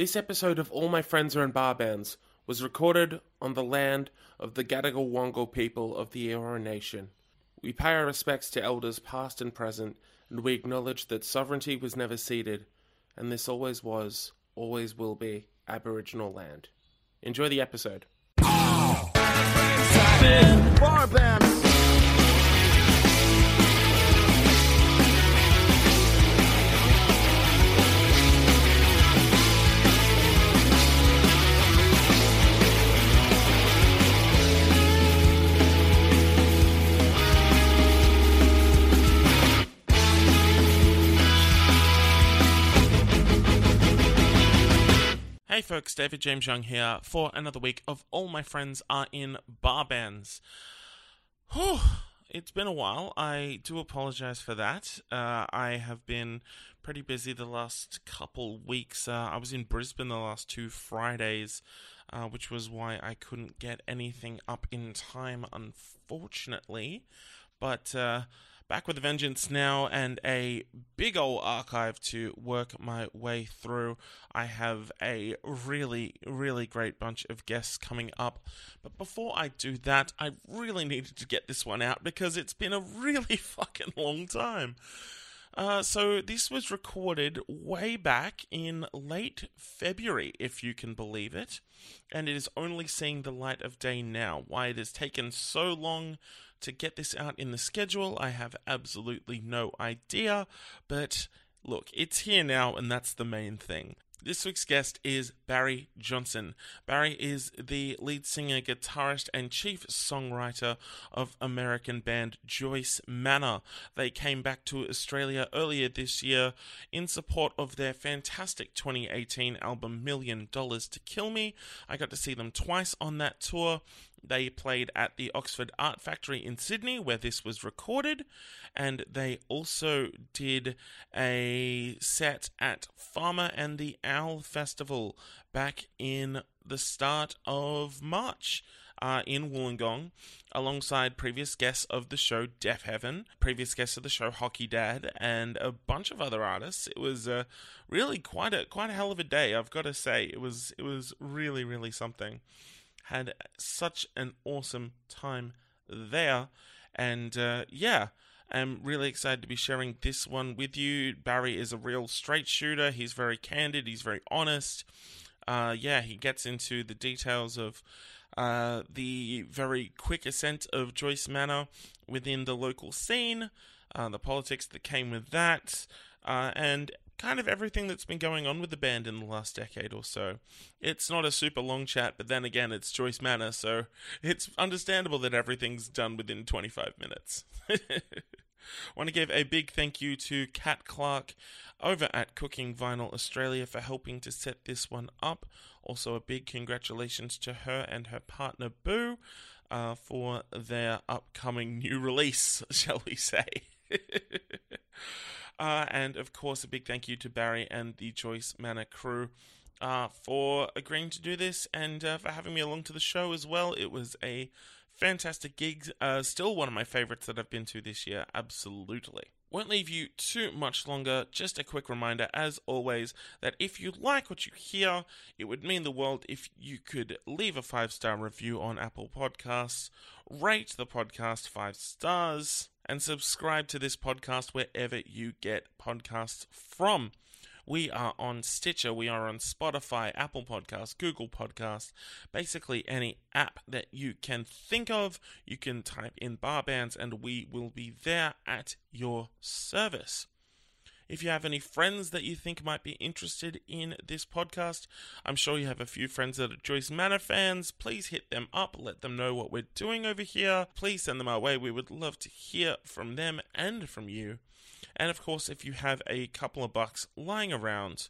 This episode of All My Friends Are in Bar Bands was recorded on the land of the Gadigal Wangal people of the Eora Nation. We pay our respects to elders past and present, and we acknowledge that sovereignty was never ceded, and this always was, always will be, Aboriginal land. Enjoy the episode. Bar Hey folks, David James Young here for another week of All My Friends Are in Bar Bands. Whew, it's been a while. I do apologize for that. Uh, I have been pretty busy the last couple weeks. Uh, I was in Brisbane the last two Fridays, uh, which was why I couldn't get anything up in time, unfortunately. But uh, back with a vengeance now and a big old archive to work my way through. I have a really, really great bunch of guests coming up. But before I do that, I really needed to get this one out because it's been a really fucking long time. Uh, so this was recorded way back in late February, if you can believe it, and it is only seeing the light of day now. Why it has taken so long to get this out in the schedule, I have absolutely no idea, but look, it's here now, and that's the main thing. This week's guest is Barry Johnson. Barry is the lead singer, guitarist, and chief songwriter of American band Joyce Manor. They came back to Australia earlier this year in support of their fantastic 2018 album Million Dollars to Kill Me. I got to see them twice on that tour. They played at the Oxford Art Factory in Sydney, where this was recorded, and they also did a set at Farmer and the Owl Festival back in the start of March. Uh, in Wollongong, alongside previous guests of the show Deafheaven, previous guests of the show Hockey Dad, and a bunch of other artists. It was uh, really quite a quite a hell of a day. I've got to say, it was it was really really something had such an awesome time there. And uh, yeah, I'm really excited to be sharing this one with you. Barry is a real straight shooter. He's very candid, he's very honest. Uh, yeah, he gets into the details of uh, the very quick ascent of Joyce Manor within the local scene, uh, the politics that came with that, uh, and kind of everything that's been going on with the band in the last decade or so. It's not a super long chat, but then again, it's Joyce Manor, so it's understandable that everything's done within 25 minutes. Want to give a big thank you to Kat Clark over at Cooking Vinyl Australia for helping to set this one up. Also, a big congratulations to her and her partner Boo uh, for their upcoming new release, shall we say. Uh, and of course, a big thank you to Barry and the Joyce Manor crew uh, for agreeing to do this and uh, for having me along to the show as well. It was a fantastic gig. Uh, still one of my favorites that I've been to this year, absolutely. Won't leave you too much longer. Just a quick reminder, as always, that if you like what you hear, it would mean the world if you could leave a five star review on Apple Podcasts, rate the podcast five stars, and subscribe to this podcast wherever you get podcasts from. We are on Stitcher, we are on Spotify, Apple Podcasts, Google Podcasts, basically any app that you can think of. You can type in bar bands and we will be there at your service. If you have any friends that you think might be interested in this podcast, I'm sure you have a few friends that are Joyce Manor fans. Please hit them up, let them know what we're doing over here. Please send them our way. We would love to hear from them and from you. And of course, if you have a couple of bucks lying around,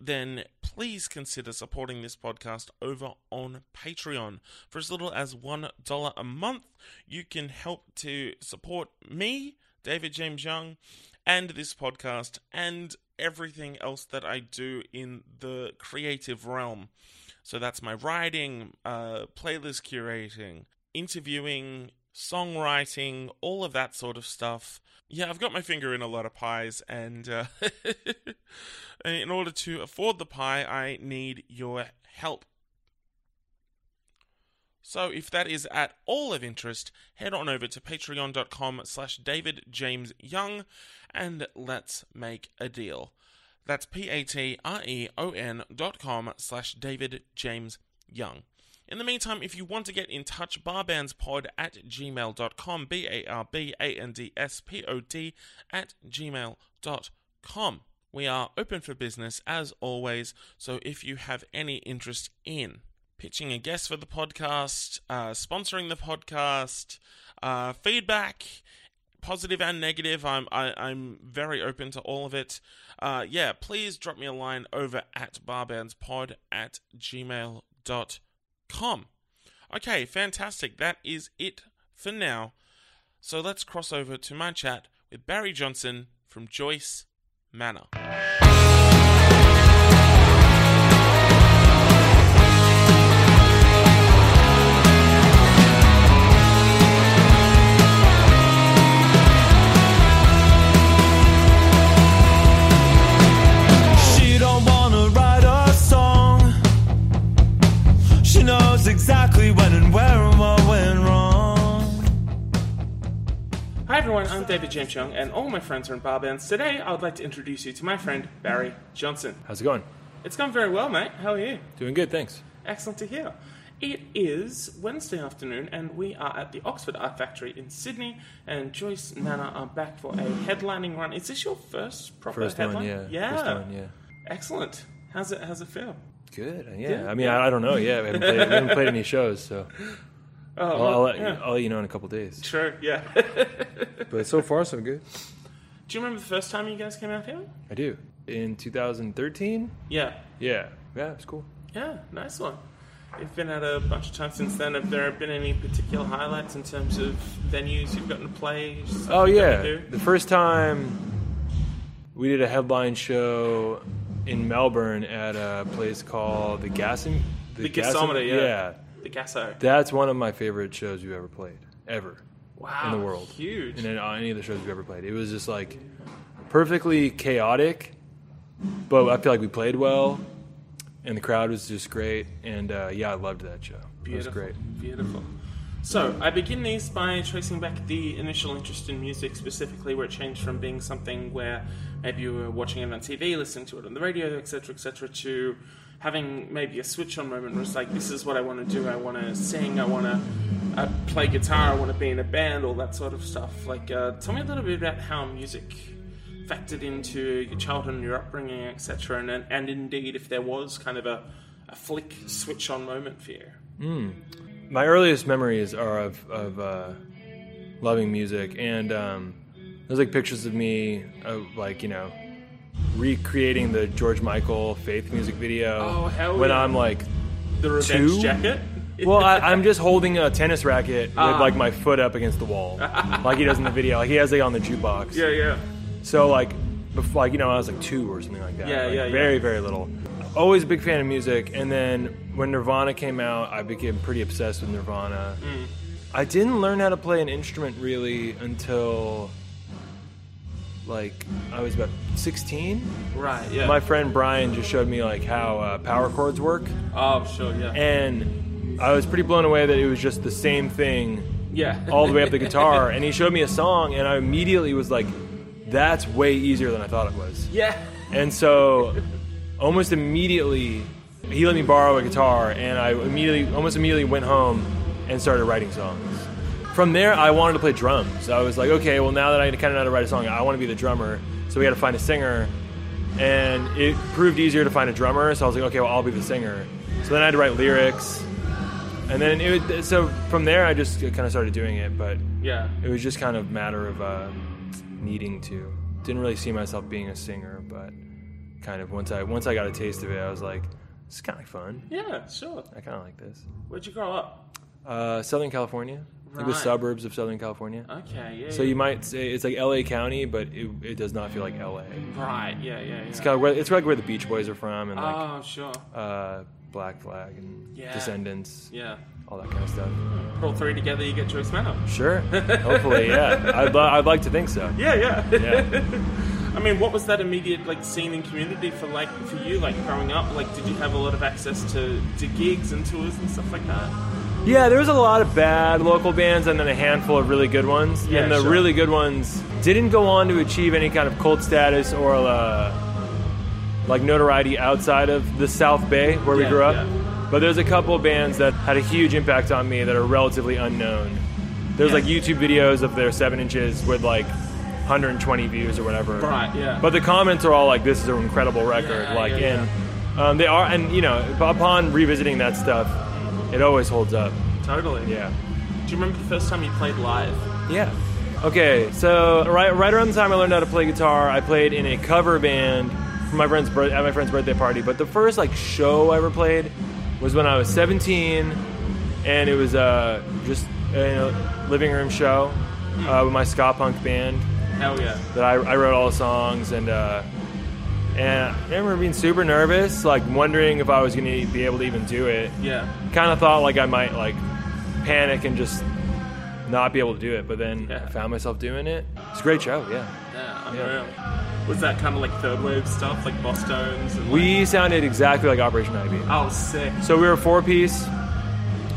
then please consider supporting this podcast over on Patreon. For as little as $1 a month, you can help to support me, David James Young, and this podcast and everything else that I do in the creative realm. So that's my writing, uh, playlist curating, interviewing, songwriting, all of that sort of stuff. Yeah, I've got my finger in a lot of pies, and uh, in order to afford the pie, I need your help. So if that is at all of interest, head on over to patreon.com slash David James Young and let's make a deal. That's P-A-T-R-E-O-N dot com slash David James Young. In the meantime, if you want to get in touch, barbandspod at gmail.com, B-A-R-B-A-N-D-S-P-O-D at gmail.com. We are open for business as always, so if you have any interest in pitching a guest for the podcast, uh, sponsoring the podcast, uh, feedback, positive and negative. I'm I, am i am very open to all of it. Uh, yeah, please drop me a line over at barbandspod at gmail.com. Okay, fantastic. That is it for now. So let's cross over to my chat with Barry Johnson from Joyce Manor. David James Young, and all my friends are in bar bands. Today, I would like to introduce you to my friend Barry Johnson. How's it going? It's gone very well, mate. How are you? Doing good, thanks. Excellent to hear. It is Wednesday afternoon, and we are at the Oxford Art Factory in Sydney. And Joyce Manor are back for a headlining run. Is this your first proper first headline? One, yeah. Yeah. First one, yeah. Excellent. How's it? How's it feel? Good. Yeah. I mean, I, I, don't know. Yeah, we haven't, played, we haven't played any shows, so oh, I'll, I'll, let, yeah. I'll let you know in a couple days. Sure. Yeah. but so far, so good. Do you remember the first time you guys came out here? I do. In 2013. Yeah. Yeah. Yeah. It's cool. Yeah. Nice one. You've been at a bunch of times since then. Have there been any particular highlights in terms of venues you've gotten to play? Oh yeah, the first time we did a headline show in Melbourne at a place called the Gas the, the Gasometer, yeah. yeah. That's one of my favorite shows you've ever played, ever. Wow. In the world. Huge. And on any of the shows you've ever played. It was just like perfectly chaotic, but I feel like we played well, and the crowd was just great. And uh, yeah, I loved that show. Beautiful. It was great. Beautiful. So, I begin these by tracing back the initial interest in music, specifically where it changed from being something where maybe you were watching it on TV, listening to it on the radio, etc., etc., to having maybe a switch on moment where it's like, this is what I want to do. I want to sing. I want to uh, play guitar. I want to be in a band. All that sort of stuff. Like, uh, tell me a little bit about how music factored into your childhood and your upbringing, etc., and and indeed if there was kind of a, a flick switch on moment for you. Mm my earliest memories are of, of uh, loving music, and um, there's like pictures of me, of, like you know, recreating the George Michael Faith music video. Oh hell When yeah. I'm like the revenge two? jacket. well, I, am just holding a tennis racket with Ah. like my foot up against the wall, like he does in the video. Like he has it on the jukebox. yeah, yeah. So like, before, like you know, I was like two or something like that. Yeah, like, yeah, yeah. Very, very little. Always a big fan of music, and then when Nirvana came out, I became pretty obsessed with Nirvana. Mm. I didn't learn how to play an instrument really until like I was about 16. Right. Yeah. My friend Brian just showed me like how uh, power chords work, oh sure. Yeah. and I was pretty blown away that it was just the same thing yeah. all the way up the guitar. And he showed me a song, and I immediately was like, "That's way easier than I thought it was." yeah. And so, almost immediately, he let me borrow a guitar, and I immediately, almost immediately, went home and started writing songs. From there, I wanted to play drums. I was like, okay, well, now that I kind of know how to write a song, I want to be the drummer. So we had to find a singer, and it proved easier to find a drummer. So I was like, okay, well, I'll be the singer. So then I had to write lyrics, and then it would, so from there, I just kind of started doing it. But Yeah. it was just kind of a matter of uh, needing to. Didn't really see myself being a singer, but kind of once I once I got a taste of it, I was like, it's kind of fun. Yeah. Sure. I kind of like this." Where'd you grow up? Uh, Southern California, like the suburbs of Southern California. Okay. Yeah. So yeah. you might say it's like L.A. County, but it, it does not feel like L.A. Right. Yeah. Yeah. yeah. It's kind of where it's like where the Beach Boys are from, and like oh sure. uh, Black Flag and Yeah. Descendents, Yeah. all that kind of stuff. Put all three together, you get Joyce Manor. Sure, hopefully, yeah. I'd, li- I'd like to think so. Yeah, yeah. Yeah. I mean, what was that immediate like scene and community for like for you like growing up? Like, did you have a lot of access to, to gigs and tours and stuff like that? Yeah, there was a lot of bad local bands and then a handful of really good ones. Yeah, and the sure. really good ones didn't go on to achieve any kind of cult status or uh, like notoriety outside of the South Bay where we grew up. yeah. But there's a couple of bands that had a huge impact on me that are relatively unknown. There's Yeah. like YouTube videos of their seven inches with like 120 views or whatever. Right, yeah. But the comments are all like, "This is an incredible record." Yeah, like, yeah, and um, they are, and you know, upon revisiting that stuff, it always holds up. Totally. Yeah. Do you remember the first time you played live? Yeah. Okay, so right right around the time I learned how to play guitar, I played in a cover band for my friend's at my friend's birthday party. But the first like show I ever played was when I was 17, and it was uh, just a living room show uh, with my ska punk band Hell yeah. that I, I wrote all the songs and uh, and I remember being super nervous, like wondering if I was gonna be able to even do it. Yeah. Kind of thought like I might like panic and just not be able to do it, but then Yeah. I found myself doing it. It's a great show, yeah. Yeah, unreal. Was that kind of like third wave stuff, like Bosstones? And like- We sounded exactly like Operation Ivy. Oh, sick. So we were four piece,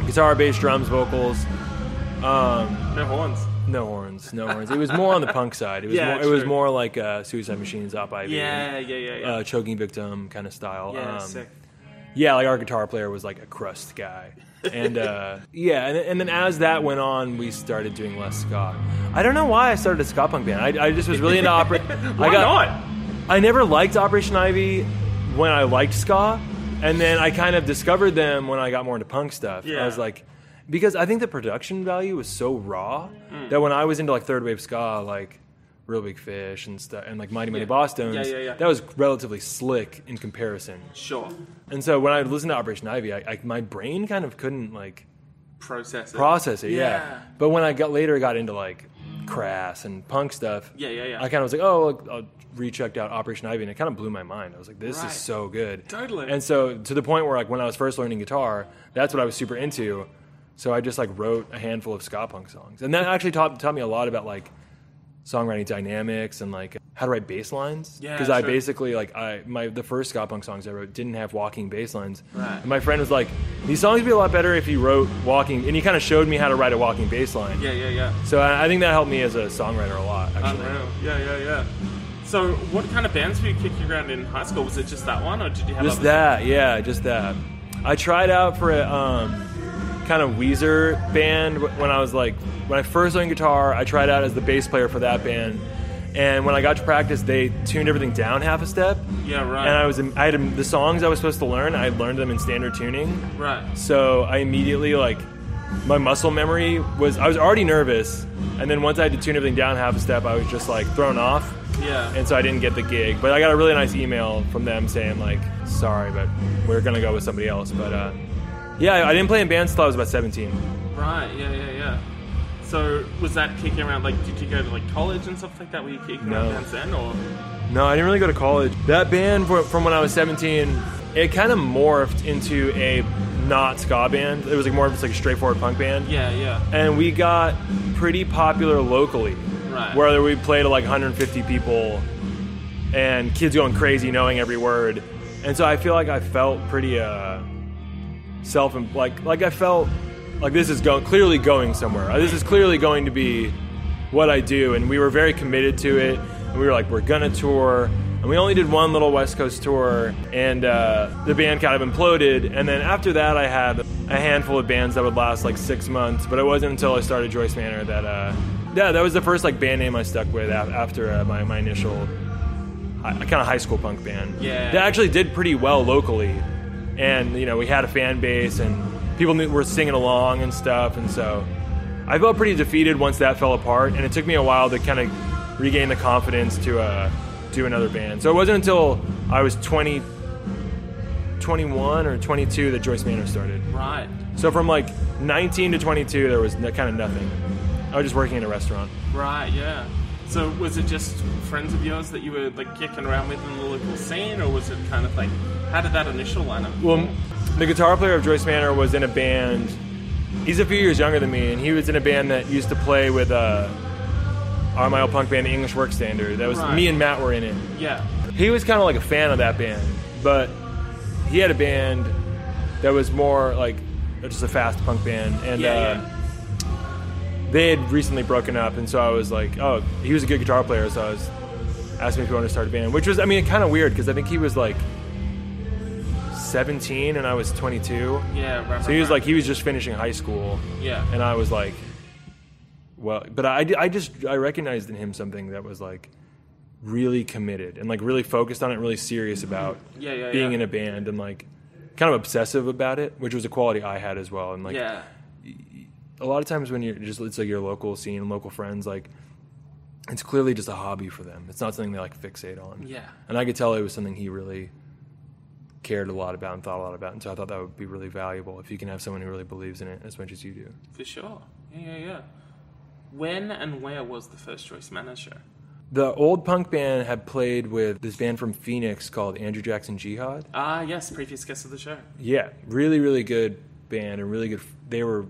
guitar, bass, drums, vocals. Um, No horns. no horns, no horns. It was more on the punk side. It was Yeah, more, it was more like uh, Suicide Machines, Op Ivy, Yeah, yeah, yeah, yeah. uh, choking victim kind of style. yeah, Um, sick. Yeah, like our guitar player was like a crust guy. And uh, yeah, and, and then as that went on, we started doing less ska. I don't know why I started a ska punk band. I, I just was really into opera. Why I got, not? I never liked Operation Ivy when I liked ska, and then I kind of discovered them when I got more into punk stuff. Yeah. I was like, because I think the production value was so raw Mm. that when I was into like third wave ska, like Real Big Fish and stuff, and like Mighty Mighty Yeah. Bosstones, Yeah, yeah, yeah. that was relatively slick in comparison. Sure. And so when I listened to Operation Ivy, I, I, my brain kind of couldn't like Process it. process it. Yeah. Yeah. But when I got later got into like crass and punk stuff, Yeah, yeah, yeah. I kind of was like, oh, look, I'll rechecked out Operation Ivy, and it kind of blew my mind. I was like, this Right. is so good. Totally. And so to the point where like when I was first learning guitar, that's what I was super into. So I just like wrote a handful of ska punk songs, and that actually taught taught me a lot about like songwriting dynamics and like how to write bass lines. Yeah, Because I basically like I my the first ska punk songs I wrote didn't have walking bass lines. Right. And my friend was like, these songs would be a lot better if you wrote walking, and he kind of showed me how to write a walking bass line. Yeah, yeah, yeah. So I, I think that helped me as a songwriter a lot. Actually. Unreal. Yeah, yeah, yeah. So, what kind of bands were you kicking around in high school? Was it just that one, or did you have Just that, yeah, just that. I tried out for a um, kind of Weezer band when I was like when I first learned guitar. I tried out as the bass player for that band, and when I got to practice, they tuned everything down half a step. Yeah, right. And I was I had the songs I was supposed to learn. I learned them in standard tuning. right. So I immediately like my muscle memory was I was already nervous, and then once I had to tune everything down half a step, I was just like thrown off Yeah. and so I didn't get the gig. But I got a really nice email from them saying like, "Sorry, but we're gonna go with somebody else." But uh, yeah, I didn't play in bands till I was about 17. right. Yeah, yeah, yeah. So, was that kicking around? Like, did you go to like college and stuff like that? Were you kicking No. around bands then, or? No, I didn't really go to college. That band from when I was 17, it kind of morphed into a not ska band. It was like more of just like a straightforward punk band. Yeah, yeah. And we got pretty popular locally. Right. Where we played to like 150 people and kids going crazy knowing every word. And so I feel like I felt pretty uh self like like I felt like this is going clearly going somewhere. This is clearly going to be what I do and we were very committed to it. And we were like we're to tour and we only did one little West Coast tour, and uh, the band kind of imploded. And then after that, I had a handful of bands that would last like six months. But it wasn't until I started Joyce Manor that, uh, yeah, that was the first like band name I stuck with after uh, my, my initial kind of high school punk band. Yeah. that actually did pretty well locally, and you know we had a fan base and people knew, were singing along and stuff. And so I felt pretty defeated once that fell apart, and it took me a while to kind of regain the confidence to uh, do another band. So it wasn't until I was 20, 21 or 22 that Joyce Manor started. Right. So from like 19 to 22, there was no, kind of nothing. I was just working in a restaurant. Right. Yeah. So, was it just friends of yours that you were like kicking around with in the local scene, or was it kind of like, how did that initial lineup? Well, the guitar player of Joyce Manor was in a band. He's a few years younger than me, and he was in a band that used to play with uh, our my old punk band, the English Work Standard. That was Right. me and Matt were in it. Yeah. He was kind of like a fan of that band, but he had a band that was more like just a fast punk band, and Yeah, uh, they had recently broken up, and so I was like, oh, he was a good guitar player, so I was asking if he wanted to start a band, which was, I mean, kind of weird because I think he was like 17 and I was 22, Yeah. Right, so he was like he was just finishing high school, Yeah. and I was like, well, but I, I just I recognized in him something that was like really committed and like really focused on it, really serious about Yeah, yeah, being yeah. in a band and like kind of obsessive about it, which was a quality I had as well. And like yeah. A lot of times when you're just it's like your local scene local friends, like it's clearly just a hobby for them. It's not something they like fixate on. Yeah. And I could tell it was something he really cared a lot about and thought a lot about. And so I thought that would be really valuable if you can have someone who really believes in it as much as you do. For sure. Yeah, yeah, yeah. When and where was the first Joyce Manor? The old punk band had played with this band from Phoenix called Andrew Jackson Jihad. Ah, yes, previous guest of the show. Yeah, really, really good band and really good. They were,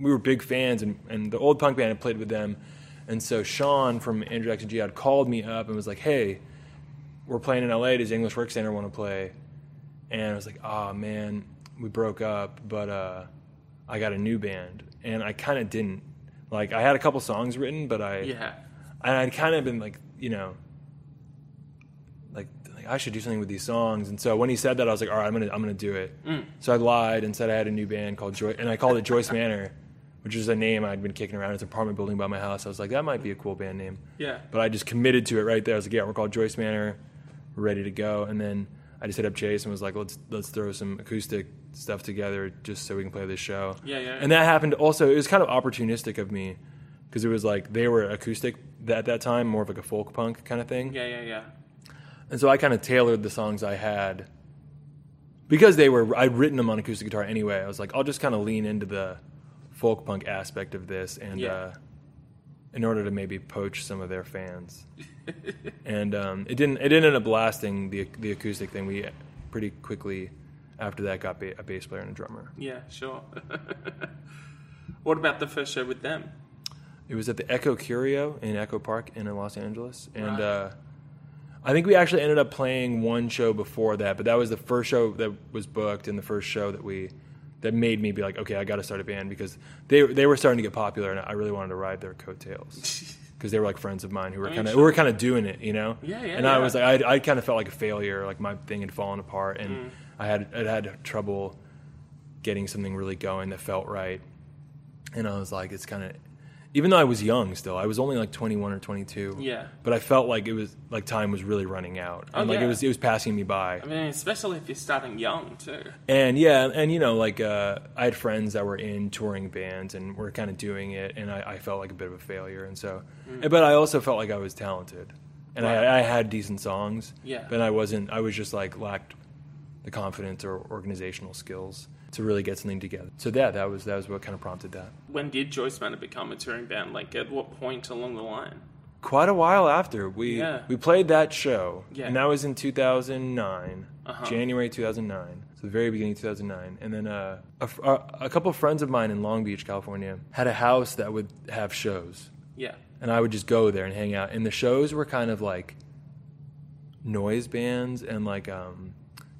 we were big fans, and, and the old punk band had played with them, and so Sean from Andrew Jackson Jihad called me up and was like, "Hey, we're playing in LA. Does English Work Center want to play?" And I was like, "Oh man, we broke up, but uh, I got a new band," and I kind of didn't. Like, I had a couple songs written, but I Yeah. and I'd kind of been like, you know, like, like I should do something with these songs. And so when he said that, I was like, all right, I'm gonna I'm gonna do it. So I lied and said I had a new band called Joy, and I called it Joyce Manor, which is a name I'd been kicking around. It's an apartment building by my house. I was like, that might be a cool band name. Yeah. But I just committed to it right there. I was like, yeah, we're called Joyce Manor. We're ready to go. And then I just hit up Chase and was like, let's let's throw some acoustic stuff together just so we can play this show. Yeah, yeah. And that happened also. It was kind of opportunistic of me because it was like they were acoustic at that time, more of like a folk punk kind of thing. Yeah, yeah, yeah. And so I kind of tailored the songs I had because they were I'd written them on acoustic guitar anyway. I was like, I'll just kind of lean into the folk punk aspect of this, and Yeah. uh, in order to maybe poach some of their fans. and um, it didn't. It didn't end up lasting the the acoustic thing. We pretty quickly after that got ba- a bass player and a drummer. Yeah, sure. what about the first show with them? It was at the Echo Curio in Echo Park in Los Angeles, and Right. uh, I think we actually ended up playing one show before that, but that was the first show that was booked and the first show that we that made me be like, okay, I got to start a band because they they were starting to get popular, and I really wanted to ride their coattails because they were like friends of mine who were I mean, kind of sure. who were kind of doing it, you know. Yeah, yeah, And I was like, I I kind of felt like a failure, like my thing had fallen apart, and Mm. I had I had trouble getting something really going that felt right. And I was like, it's kind of, even though I was young still, I was only like 21 or 22. Yeah. But I felt like it was like time was really running out, Oh, and like yeah. it was it was passing me by. I mean, especially if you're starting young too. And yeah, and you know, like uh, I had friends that were in touring bands and were kind of doing it, and I, I felt like a bit of a failure. And so, but I also felt like I was talented, and Mm. Right. I, I had decent songs. Yeah. But I wasn't. I was just like lacked the confidence or organizational skills to really get something together. So yeah, that was that was what kind of prompted that. When did Joyce Manor become a touring band? Like, at what point along the line? quite a while after we Yeah. we played that show, Yeah. and that was in 2009, Uh-huh. January 2009, so the very beginning of 2009. And then uh, a, a- a couple of friends of mine in Long Beach, California, had a house that would have shows, Yeah. and I would just go there and hang out. And the shows were kind of like noise bands and like um,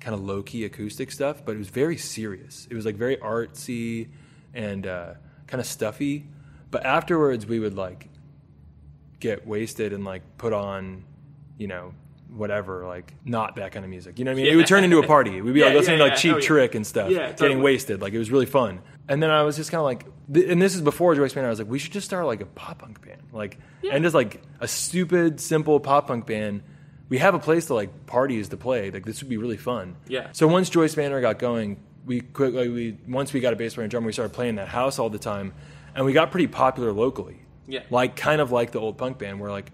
kind of low key acoustic stuff, but it was very serious. It was like very artsy and uh, kind of stuffy. But afterwards, we would like get wasted and like put on, you know, whatever, like not that kind of music. You know what I mean? It would turn into a party. We'd be Yeah, like listening yeah, to like yeah. Cheap Oh, yeah. Trick and stuff, Yeah, getting wasted. Like it was really fun. And then I was just kind of like, th- and this is before Joyce Manor. I was like, we should just start like a pop punk band, like, and just like a stupid, simple pop punk band. We have a place to like parties to play. Like this would be really fun. Yeah. So once Joyce Manor got going, we quit. Like, we once we got a bass player and drummer, we started playing that house all the time, and we got pretty popular locally. Yeah. Like kind of like the old punk band, where like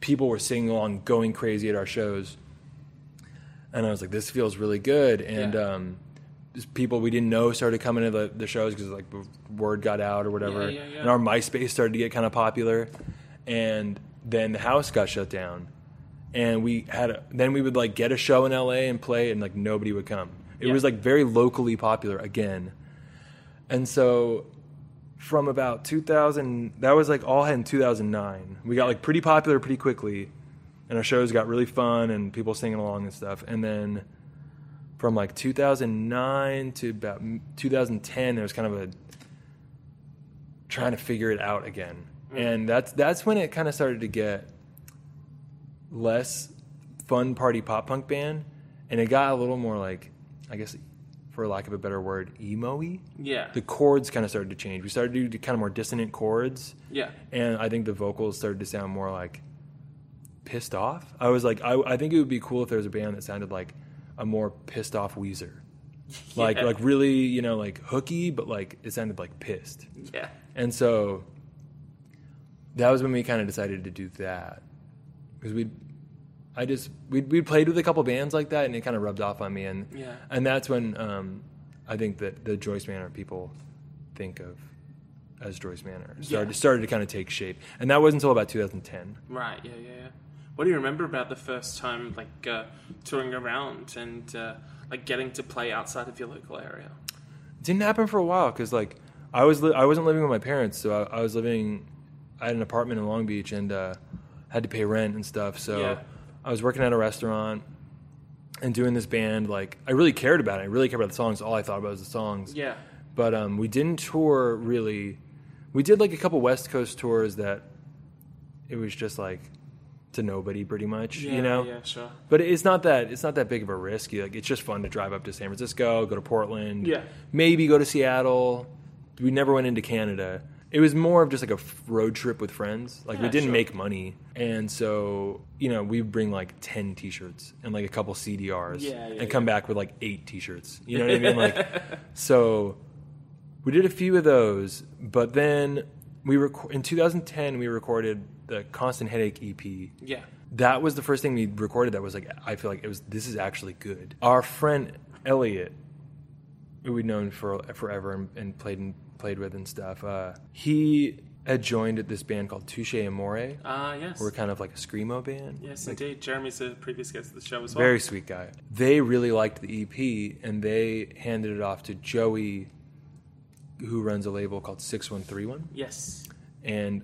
people were singing along, going crazy at our shows, and I was like, this feels really good. And Yeah. um, people we didn't know started coming to the, the shows because like word got out or whatever, yeah, yeah. and our MySpace started to get kind of popular, and then the house got shut down, and we had a, then we would like get a show in LA and play, and like nobody would come. It Yeah. was like very locally popular again. And so from about 2000, that was like all had in 2009. We got like pretty popular pretty quickly, and our shows got really fun and people singing along and stuff. And then from like 2009 to about 2010, there was kind of a trying to figure it out again, mm. and that's that's when it kind of started to get less fun party pop punk band, and it got a little more like, I guess, for lack of a better word, emo-y. Yeah. The chords kind of started to change. We started to do kind of more dissonant chords, yeah. and I think the vocals started to sound more like pissed off. I was like, I, I think it would be cool if there was a band that sounded like a more pissed off Weezer. Like, Yeah. like really, you know, like hooky, but like it sounded like pissed. Yeah. And so that was when we kind of decided to do that because we, I just we we played with a couple bands like that, and it kind of rubbed off on me, and Yeah. and that's when um, I think that the Joyce Manor people think of as Joyce Manor started Yeah. started to kind of take shape, and that wasn't until about 2010. Right. Yeah. Yeah. Yeah. What do you remember about the first time, like uh, touring around and uh, like getting to play outside of your local area? It didn't happen for a while because like I was li- I wasn't living with my parents, so I, I was living. I had an apartment in Long Beach and uh, had to pay rent and stuff. So Yeah. I was working at a restaurant and doing this band. Like I really cared about it. I really cared about the songs. All I thought about was the songs. Yeah. But um, we didn't tour really. We did like a couple West Coast tours that it was just like to nobody pretty much. Yeah. you know. Yeah. Sure. But it's not that it's not that big of a risk. You- Like it's just fun to drive up to San Francisco, go to Portland, Yeah. maybe go to Seattle. We never went into Canada. It was more of just like a road trip with friends. Like we didn't sure. make money, and so you know we bring like ten T-shirts and like a couple CDRs, Yeah, yeah, and come back with like eight T-shirts. You know what I mean? Like so, we did a few of those, but then we rec- in 2010 we recorded the Constant Headache EP Yeah. that was the first thing we recorded that was like I feel like it was this is actually good. Our friend Elliot, who we'd known for forever and, and played and played with and stuff, uh, he had joined this band called Touche Amore. Ah. yes. We're kind of like a screamo band. Yes, Like, indeed. Jeremy's a previous guest of the show as well. very sweet guy. They really liked the EP and they handed it off to Joey, who runs a label called Six One Three One. Yes. and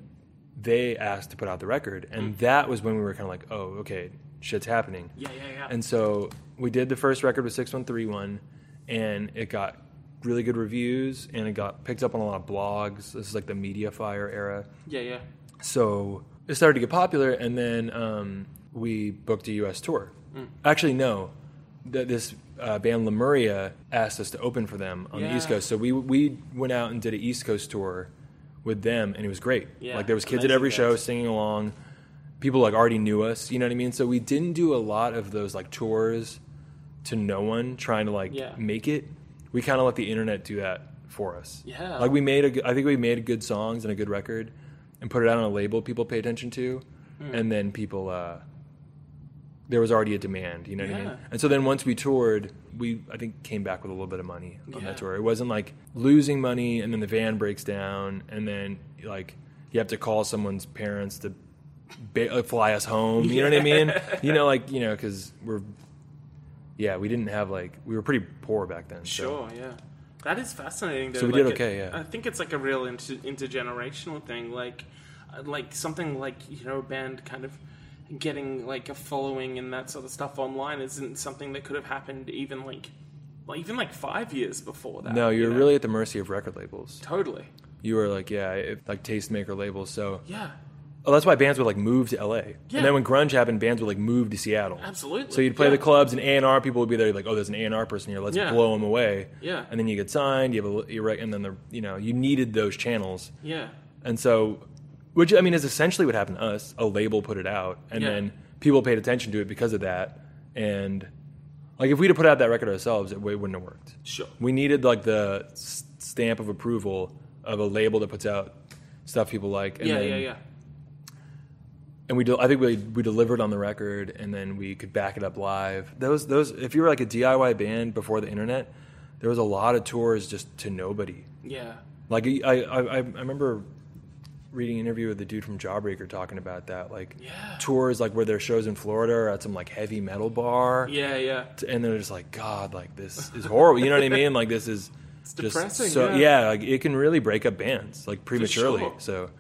they asked to put out the record Mm. and that was when we were kind of like oh okay shit's happening Yeah. Yeah. Yeah. and so we did the first record with 6131 and it got really good reviews and it got picked up on a lot of blogs. This is like the MediaFire era. Yeah. Yeah. so it started to get popular and then um, we booked a us tour. Actually no. Th- this uh, band lemuria asked us to open for them on the east coast. So we, we went out and did an east coast tour with them and it was great. Yeah, like there was kids at every show singing along. People like already knew us you know what i mean? So we didn't do a lot of those like tours to no one trying to like Yeah. make it we kind of let the internet do that for us. Yeah. like we made a good- i think we made good songs and a good record and put it out on a label people pay attention to. Hmm. and then people uh there was already a demand you know what i mean? And so then once we toured we i think came back with a little bit of money on Yeah. that tour. It wasn't like losing money and then the van breaks down and then like you have to call someone's parents to ba- uh, fly us home you know what i mean? You know like you know because we're yeah we didn't have like we were pretty poor back then so. Sure, yeah. That is fascinating. Though. So we like, did it- okay, yeah. I think it's like a real inter- intergenerational thing. Like, like something like you know, a band kind of getting like a following and that sort of stuff online isn't something that could have happened even like, well, even like five years before that. no you you're know? really at the mercy of record labels totally. you were like yeah if, like tastemaker labels so Yeah, Oh, that's why bands would like move to LA. Yeah. And then when grunge happened, bands would like move to Seattle. Absolutely. So you'd play Yeah. the clubs and A and R people would be there like, oh, there's an A and R person here. Let's Yeah. blow them away. Yeah. And then you get signed. You have a You're right. and then the you know you needed those channels. yeah, And so, which I mean is essentially what happened to us. A label put it out, and then people paid attention to it because of that. And like if we'd have put out that record ourselves, it, it wouldn't have worked. sure. We needed like the stamp of approval of a label that puts out stuff people like. And Yeah, then, yeah, yeah. And we del- I think we we delivered on the record, and then we could back it up live. Those those if you were like a DIY band before the internet, there was a lot of tours just to nobody. Yeah, Like I I, I I remember reading an interview with the dude from Jawbreaker talking about that, like Yeah. tours, like where their shows in Florida are at some like heavy metal bar, Yeah, yeah. and they're just like, God, like this is horrible. You know what I mean? Like this is just depressing, so yeah. yeah. like it can really break up bands like prematurely. sure. So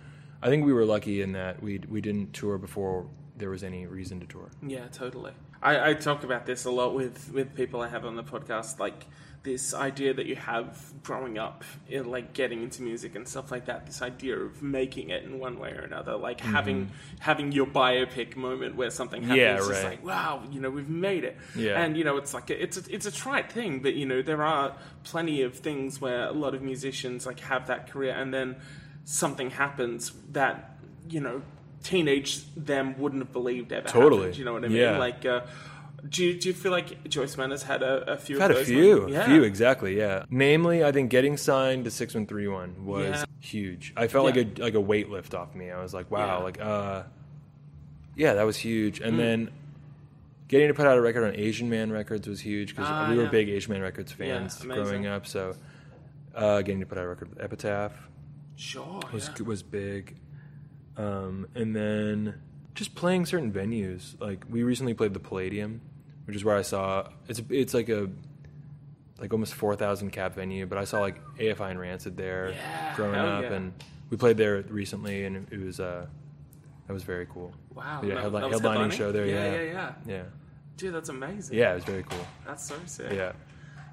I think we were lucky in that we we didn't tour before there was any reason to tour. Yeah, totally. I, I talk about this a lot with, with people I have on the podcast, like this idea that you have growing up, in, like getting into music and stuff like that. This idea of making it in one way or another, like mm-hmm. having having your biopic moment where something happens. Yeah, it's just like wow, you know, we've made it. Yeah. and you know, it's like a, it's a, it's a trite thing, but you know, there are plenty of things where a lot of musicians like have that career, and then something happens that you know teenage them wouldn't have believed ever Totally. happened. You know what I mean? Yeah. Like, uh, do you, do you feel like Joyce Manor has had a, a few? I've had a few, moments? a few exactly, yeah. Namely, I think getting signed to six one three one was Yeah. huge. I felt Yeah. like a like a weight lift off me. I was like, wow, Yeah. Mm. like uh, yeah, that was huge. And then getting to put out a record on Asian Man Records was huge because Ah, we were yeah. big Asian Man Records fans growing up. So uh, getting to put out a record with Epitaph Sure. was yeah. was big. Um, and then just playing certain venues. Like we recently played the Palladium, which is where I saw it's it's like a like almost four thousand cap venue, but I saw like AFI and Rancid there Yeah, growing up, yeah. and we played there recently, and it was uh that was very cool. Wow. Yeah, that- headline, that headlining headlining? show there. Yeah, Yeah, yeah, yeah. yeah, Dude, that's amazing. yeah. It was very cool. That's so sick. Yeah.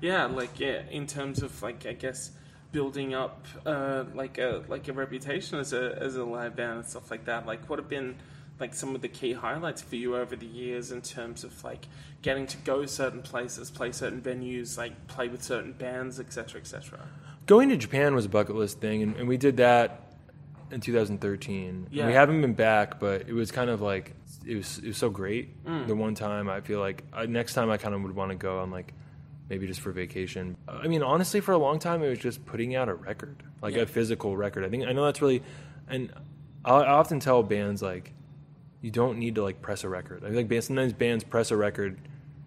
Yeah, like yeah, in terms of like I guess building up uh, like a like a reputation as a as a live band and stuff like that. Like what have been like some of the key highlights for you over the years in terms of like getting to go certain places, play certain venues, like play with certain bands, etc., etc. Going to Japan was a bucket list thing, and, and we did that in 2013. And We haven't been back, but it was kind of like it was it was so great. Mm. The one time I feel like I, next time I kind of would want to go on like maybe just for vacation. I mean, honestly, for a long time it was just putting out a record, like Yeah. a physical record. I think I know that's really, and I, I often tell bands like you don't need to like press a record. I feel like bands, sometimes bands press a record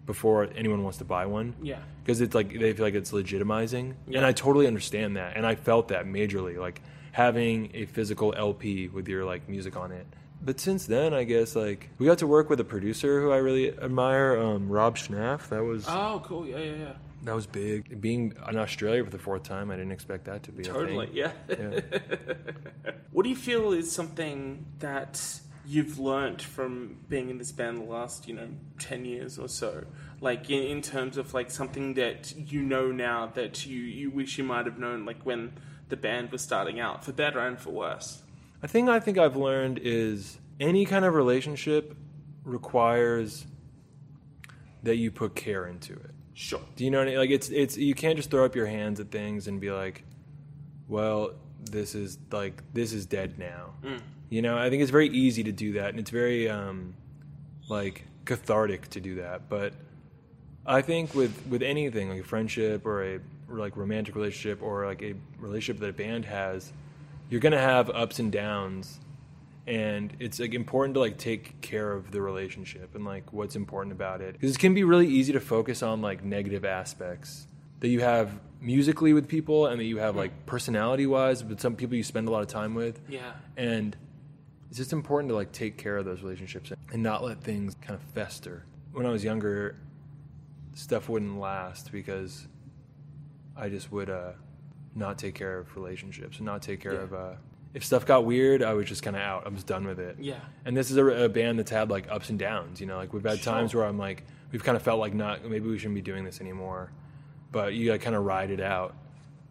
before anyone wants to buy one Yeah. because it's like they feel like it's legitimizing, Yeah. and I totally understand that, and I felt that majorly, like having a physical LP with your like music on it. But since then, I guess like we got to work with a producer who I really admire, um, Rob Schnapf. That was Oh, cool. Yeah, yeah, yeah. that was big. Being in Australia for the fourth time, I didn't expect that to be a Totally. thing. Yeah. Yeah. What do you feel is something that you've learned from being in this band the last, you know, 10 years or so? Like, in, in terms of, like, something that you know now that you, you wish you might have known, like, when the band was starting out, for better and for worse? A thing I think I've learned is any kind of relationship requires that you put care into it. Sure. Do you know what I mean? Like it's it's you can't just throw up your hands at things and be like, well, this is like this is dead now. You know, I think it's very easy to do that, and it's very um, like cathartic to do that. But I think with with anything like a friendship or a or like romantic relationship or like a relationship that a band has, you're gonna have ups and downs, and it's like important to like take care of the relationship and like what's important about it. Because it can be really easy to focus on like negative aspects that you have musically with people and that you have like personality wise with some people you spend a lot of time with. Yeah. and it's just important to like take care of those relationships and not let things kind of fester. When i was younger stuff wouldn't last because i just would uh not take care of relationships and not take care Yeah. of uh if stuff got weird i was just kind of out. I was done with it. Yeah. and this is a, a band that's had like ups and downs you know? Like we've had Sure. times where i'm like we've kind of felt like not maybe we shouldn't be doing this anymore but you like kind of ride it out.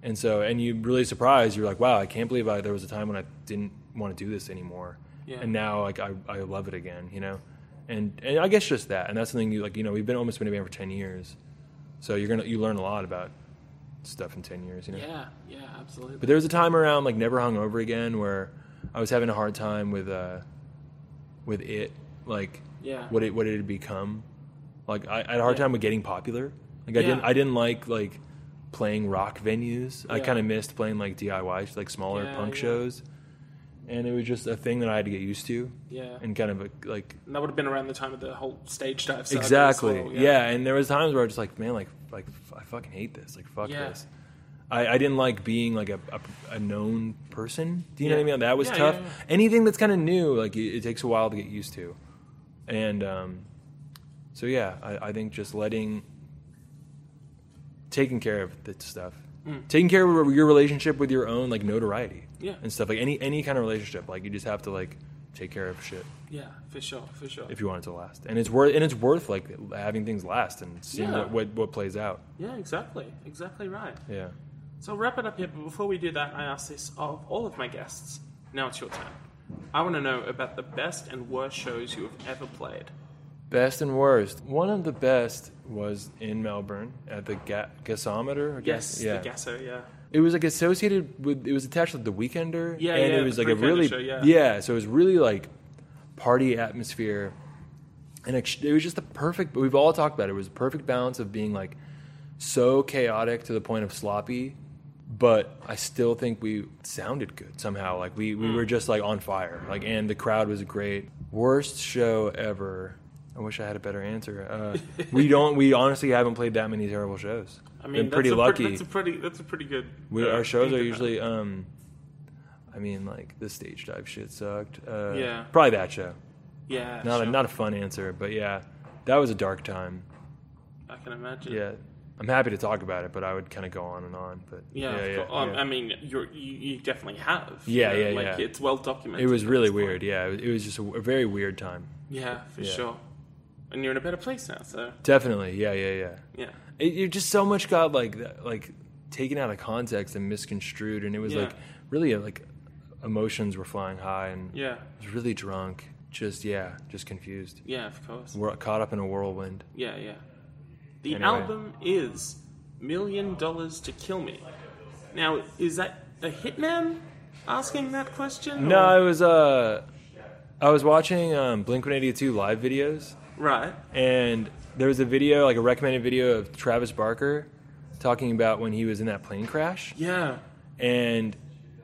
And so and you're really surprised. You're like wow i can't believe I, there was a time when i didn't want to do this anymore. Yeah. and now like I, I love it again you know? And and i guess just that. And that's something you like you know we've been almost been a band for 10 years. So you're gonna you learn a lot about stuff in 10 years you know Yeah. Yeah, absolutely. but there was a time around like never Hungover again where I was having a hard time with uh with it like Yeah. what it what it had become. Like I, I had a hard Yeah. time with getting popular. Like I didn't I didn't like like playing rock venues. I kind of missed playing like DIY like smaller Yeah, punk yeah. shows. And it was just a thing that I had to get used to yeah. and kind of a, like And that would have been around the time of the whole stage dive. exactly well, yeah. and there was times where I was just like man like like I fucking hate this like fuck Yeah. this I, I didn't like being like a, a, a known person. Do you know what I mean? That was Yeah, tough. yeah, yeah. Anything that's kind of new, like it, it takes a while to get used to. And um, so yeah, I, I think just letting, taking care of the stuff, taking care of your relationship with your own like notoriety, Mm. Yeah. and stuff like any any kind of relationship, like you just have to like take care of shit Yeah, for sure, for sure. if you want it to last, and it's worth and it's worth like having things last and seeing Yeah. what, what what plays out. yeah, exactly, exactly right. Yeah. So I'll wrap it up here, but before we do that, I ask this of all of my guests. Now it's your turn. I want to know about the best and worst shows you have ever played. Best and worst. One of the best was in Melbourne at the Ga- Gasometer. I Yes, yeah. the Gasso, yeah. It was like associated with. It was attached with the Weekender. Yeah, and yeah, it was like a really show, yeah. So it was really like party atmosphere, and it, it was just the perfect. We've all talked about it. It was a perfect balance of being like so chaotic to the point of sloppy, but I still think we sounded good somehow. Like we we Hmm. were just like on fire. Like and the crowd was great. Worst show ever. I wish I had a better answer. Uh, we don't. We honestly haven't played that many terrible shows. I mean, Been pretty that's a lucky. Pre- that's a pretty. That's a pretty good. We, uh, our shows are usually, um, I mean, like the stage dive shit sucked. Uh, Yeah. probably that show. Yeah. Not sure. a not a fun answer, but yeah, that was a dark time. I can imagine. Yeah, I'm happy to talk about it, but I would kind of go on and on. But Yeah, yeah, yeah. Um, yeah. I mean, you're, you you definitely have. Yeah, you know, yeah, like, yeah. It's well documented. it was really weird. Yeah, it was, it was just a, a very weird time. Yeah, for sure. And you're in a better place now, so Definitely. Yeah, yeah, yeah. yeah. It, you just so much got like like taken out of context and misconstrued, and it was Yeah. like really uh, like emotions were flying high, and Yeah, I was really drunk. Just yeah, just confused. yeah, of course. We're caught up in a whirlwind. Yeah, yeah. The Anyway. album is Million Dollars to Kill Me. Now, is that a hitman asking that question? No, I or- was uh, I was watching um, Blink One Eighty Two live videos, Right. and there was a video, like a recommended video of Travis Barker talking about when he was in that plane crash, Yeah. and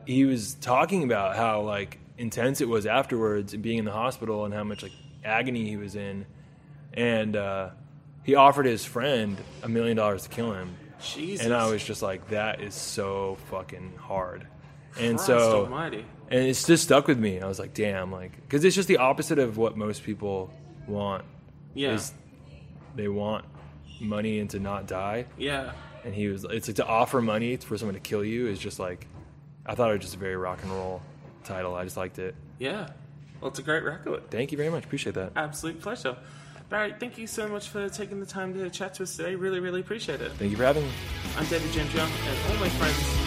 he was talking about how like intense it was afterwards and being in the hospital and how much like agony he was in, and uh, he offered his friend a million dollars to kill him, Jesus. and I was just like, that is so fucking hard, and Christ so Almighty. and it's just stuck with me. I was like, damn, like because it's just the opposite of what most people want. Yeah. Is they want money and to not die, Yeah. and he was. It's like to offer money for someone to kill you is just like, I thought it was just a very rock and roll title. I just liked it. Yeah. Well, it's a great record. Thank you very much. Appreciate that. Absolute pleasure. Barry, thank you so much for taking the time to chat to us today. Really, really appreciate it. Thank you for having me. I'm David Young, and all my friends